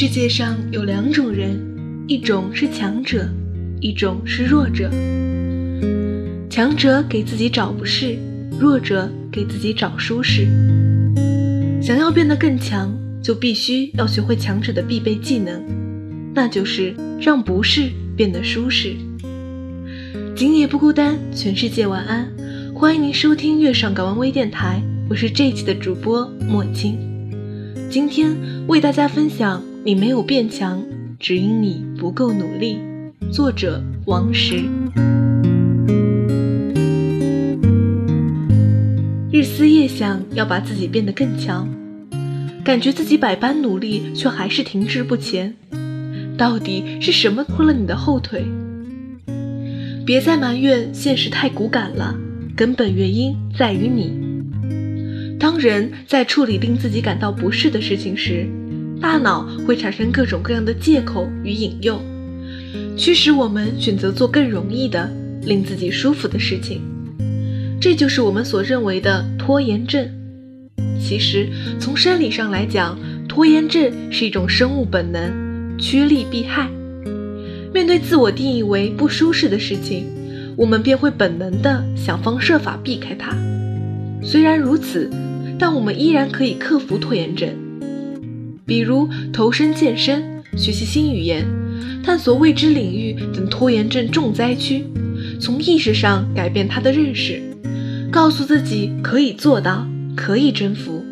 世界上有两种人，一种是强者，一种是弱者。强者给自己找不适，弱者给自己找舒适。想要变得更强，就必须要学会强者的必备技能，那就是让不适变得舒适。今夜不孤单，全世界晚安。欢迎您收听月上港湾微电台，我是这一期的主播莫青。今天为大家分享。你没有变强，只因你不够努力。作者王石。日思夜想要把自己变得更强，感觉自己百般努力却还是停滞不前，到底是什么拖了你的后腿？别再埋怨现实太骨感了，根本原因在于你。当人在处理令自己感到不适的事情时，大脑会产生各种各样的借口与引诱，驱使我们选择做更容易的、令自己舒服的事情。这就是我们所认为的拖延症。其实，从生理上来讲，拖延症是一种生物本能，趋利避害。面对自我定义为不舒适的事情，我们便会本能的想方设法避开它。虽然如此，但我们依然可以克服拖延症。比如投身健身、学习新语言、探索未知领域等拖延症重灾区，从意识上改变他的认识，告诉自己可以做到，可以征服，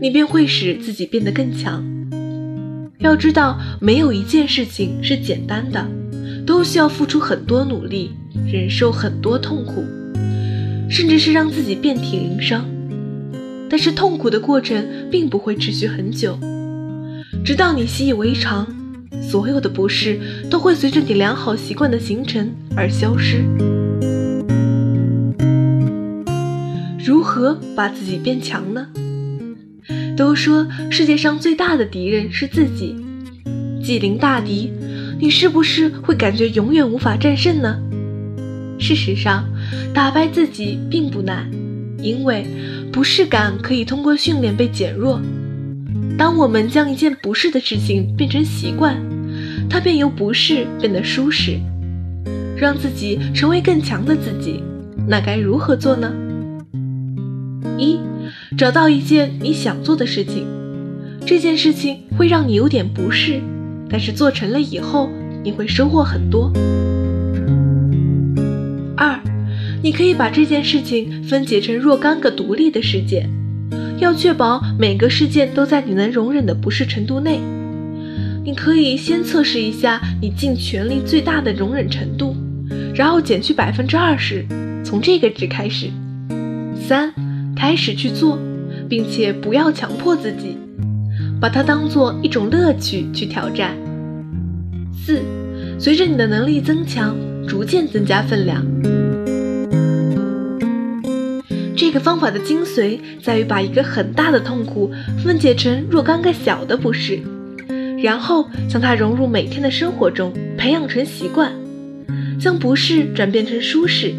你便会使自己变得更强。要知道，没有一件事情是简单的，都需要付出很多努力，忍受很多痛苦，甚至是让自己遍体鳞伤。但是痛苦的过程并不会持续很久。直到你习以为常，所有的不适都会随着你良好习惯的形成而消失。如何把自己变强呢？都说世界上最大的敌人是自己，既临大敌，你是不是会感觉永远无法战胜呢？事实上，打败自己并不难，因为不适感可以通过训练被减弱。当我们将一件不适的事情变成习惯，它便由不适变得舒适，让自己成为更强的自己。那该如何做呢？一，找到一件你想做的事情，这件事情会让你有点不适，但是做成了以后，你会收获很多。二，你可以把这件事情分解成若干个独立的事件。要确保每个事件都在你能容忍的不适程度内。你可以先测试一下你尽全力最大的容忍程度，然后减去百分之二十，从这个值开始。三，开始去做，并且不要强迫自己，把它当做一种乐趣去挑战。四，随着你的能力增强，逐渐增加分量。这个方法的精髓在于把一个很大的痛苦分解成若干个小的不适，然后将它融入每天的生活中，培养成习惯，将不适转变成舒适。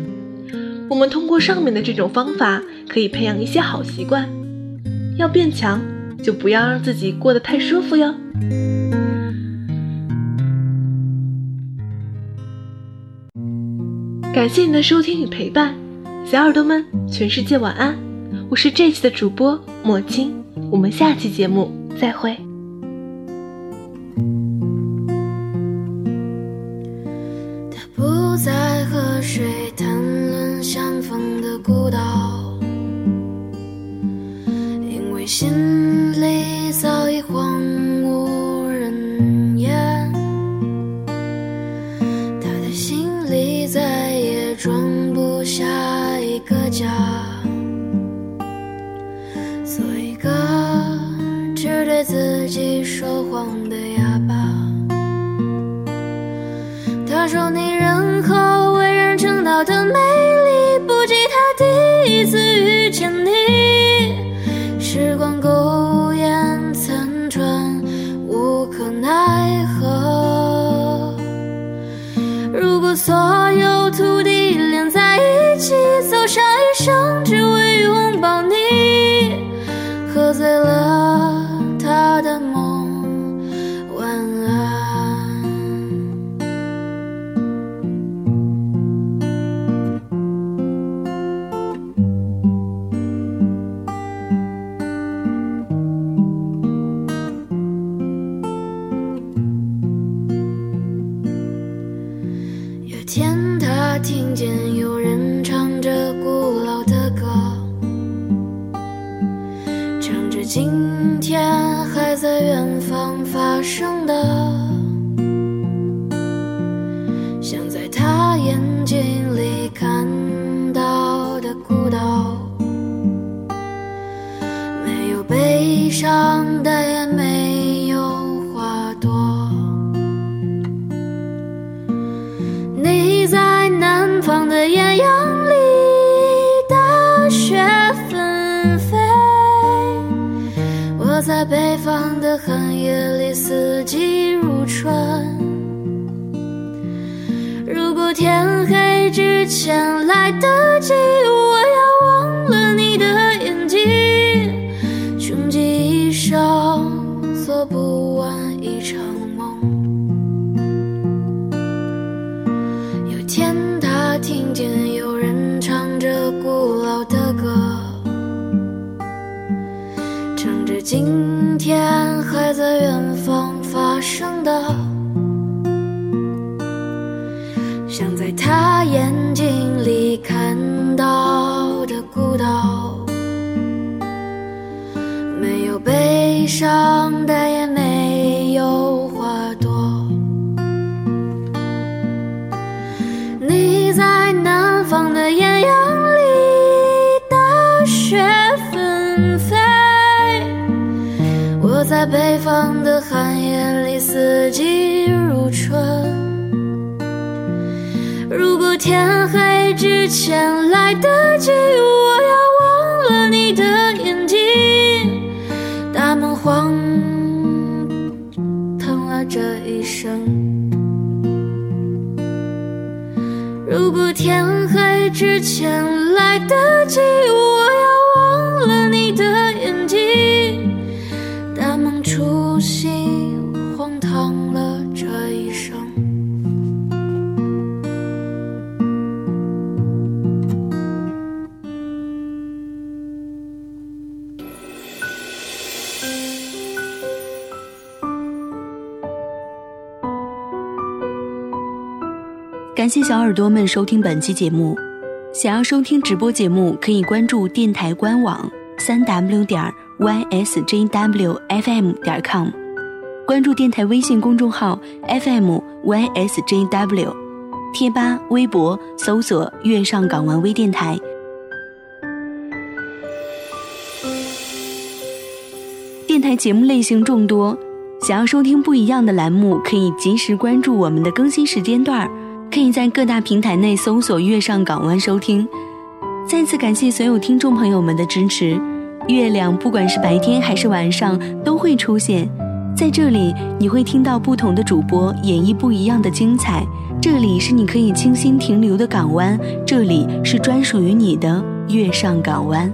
我们通过上面的这种方法，可以培养一些好习惯。要变强，就不要让自己过得太舒服哟。感谢你的收听与陪伴。小耳朵们，全世界晚安！我是这期的主播莫青，我们下期节目再会。他不再和谁谈论相逢的孤岛，因为心。做一个只对自己说谎的哑巴。他说你上一生，只为拥抱你，喝醉了他的梦，晚安。有天，他听见有在北方的寒夜里，四季如春。如果天黑之前来得及，我要今天还在远方发生的，想在他眼睛里看到的孤岛，没有悲伤，的北方的寒夜里，四季如春。如果天黑之前来得及，我要忘了你的眼睛，大梦荒唐了这一生。如果天黑之前来得及，感谢小耳朵们收听本期节目。想要收听直播节目，可以关注电台官网三 w 点 ysjwfm 点 com，关注电台微信公众号 FM ysjw，贴吧、微博搜索“月上港湾微电台”。电台节目类型众多，想要收听不一样的栏目，可以及时关注我们的更新时间段儿。可以在各大平台内搜索“月上港湾”收听。再次感谢所有听众朋友们的支持。月亮不管是白天还是晚上都会出现在这里，你会听到不同的主播演绎不一样的精彩。这里是你可以清新停留的港湾，这里是专属于你的月上港湾。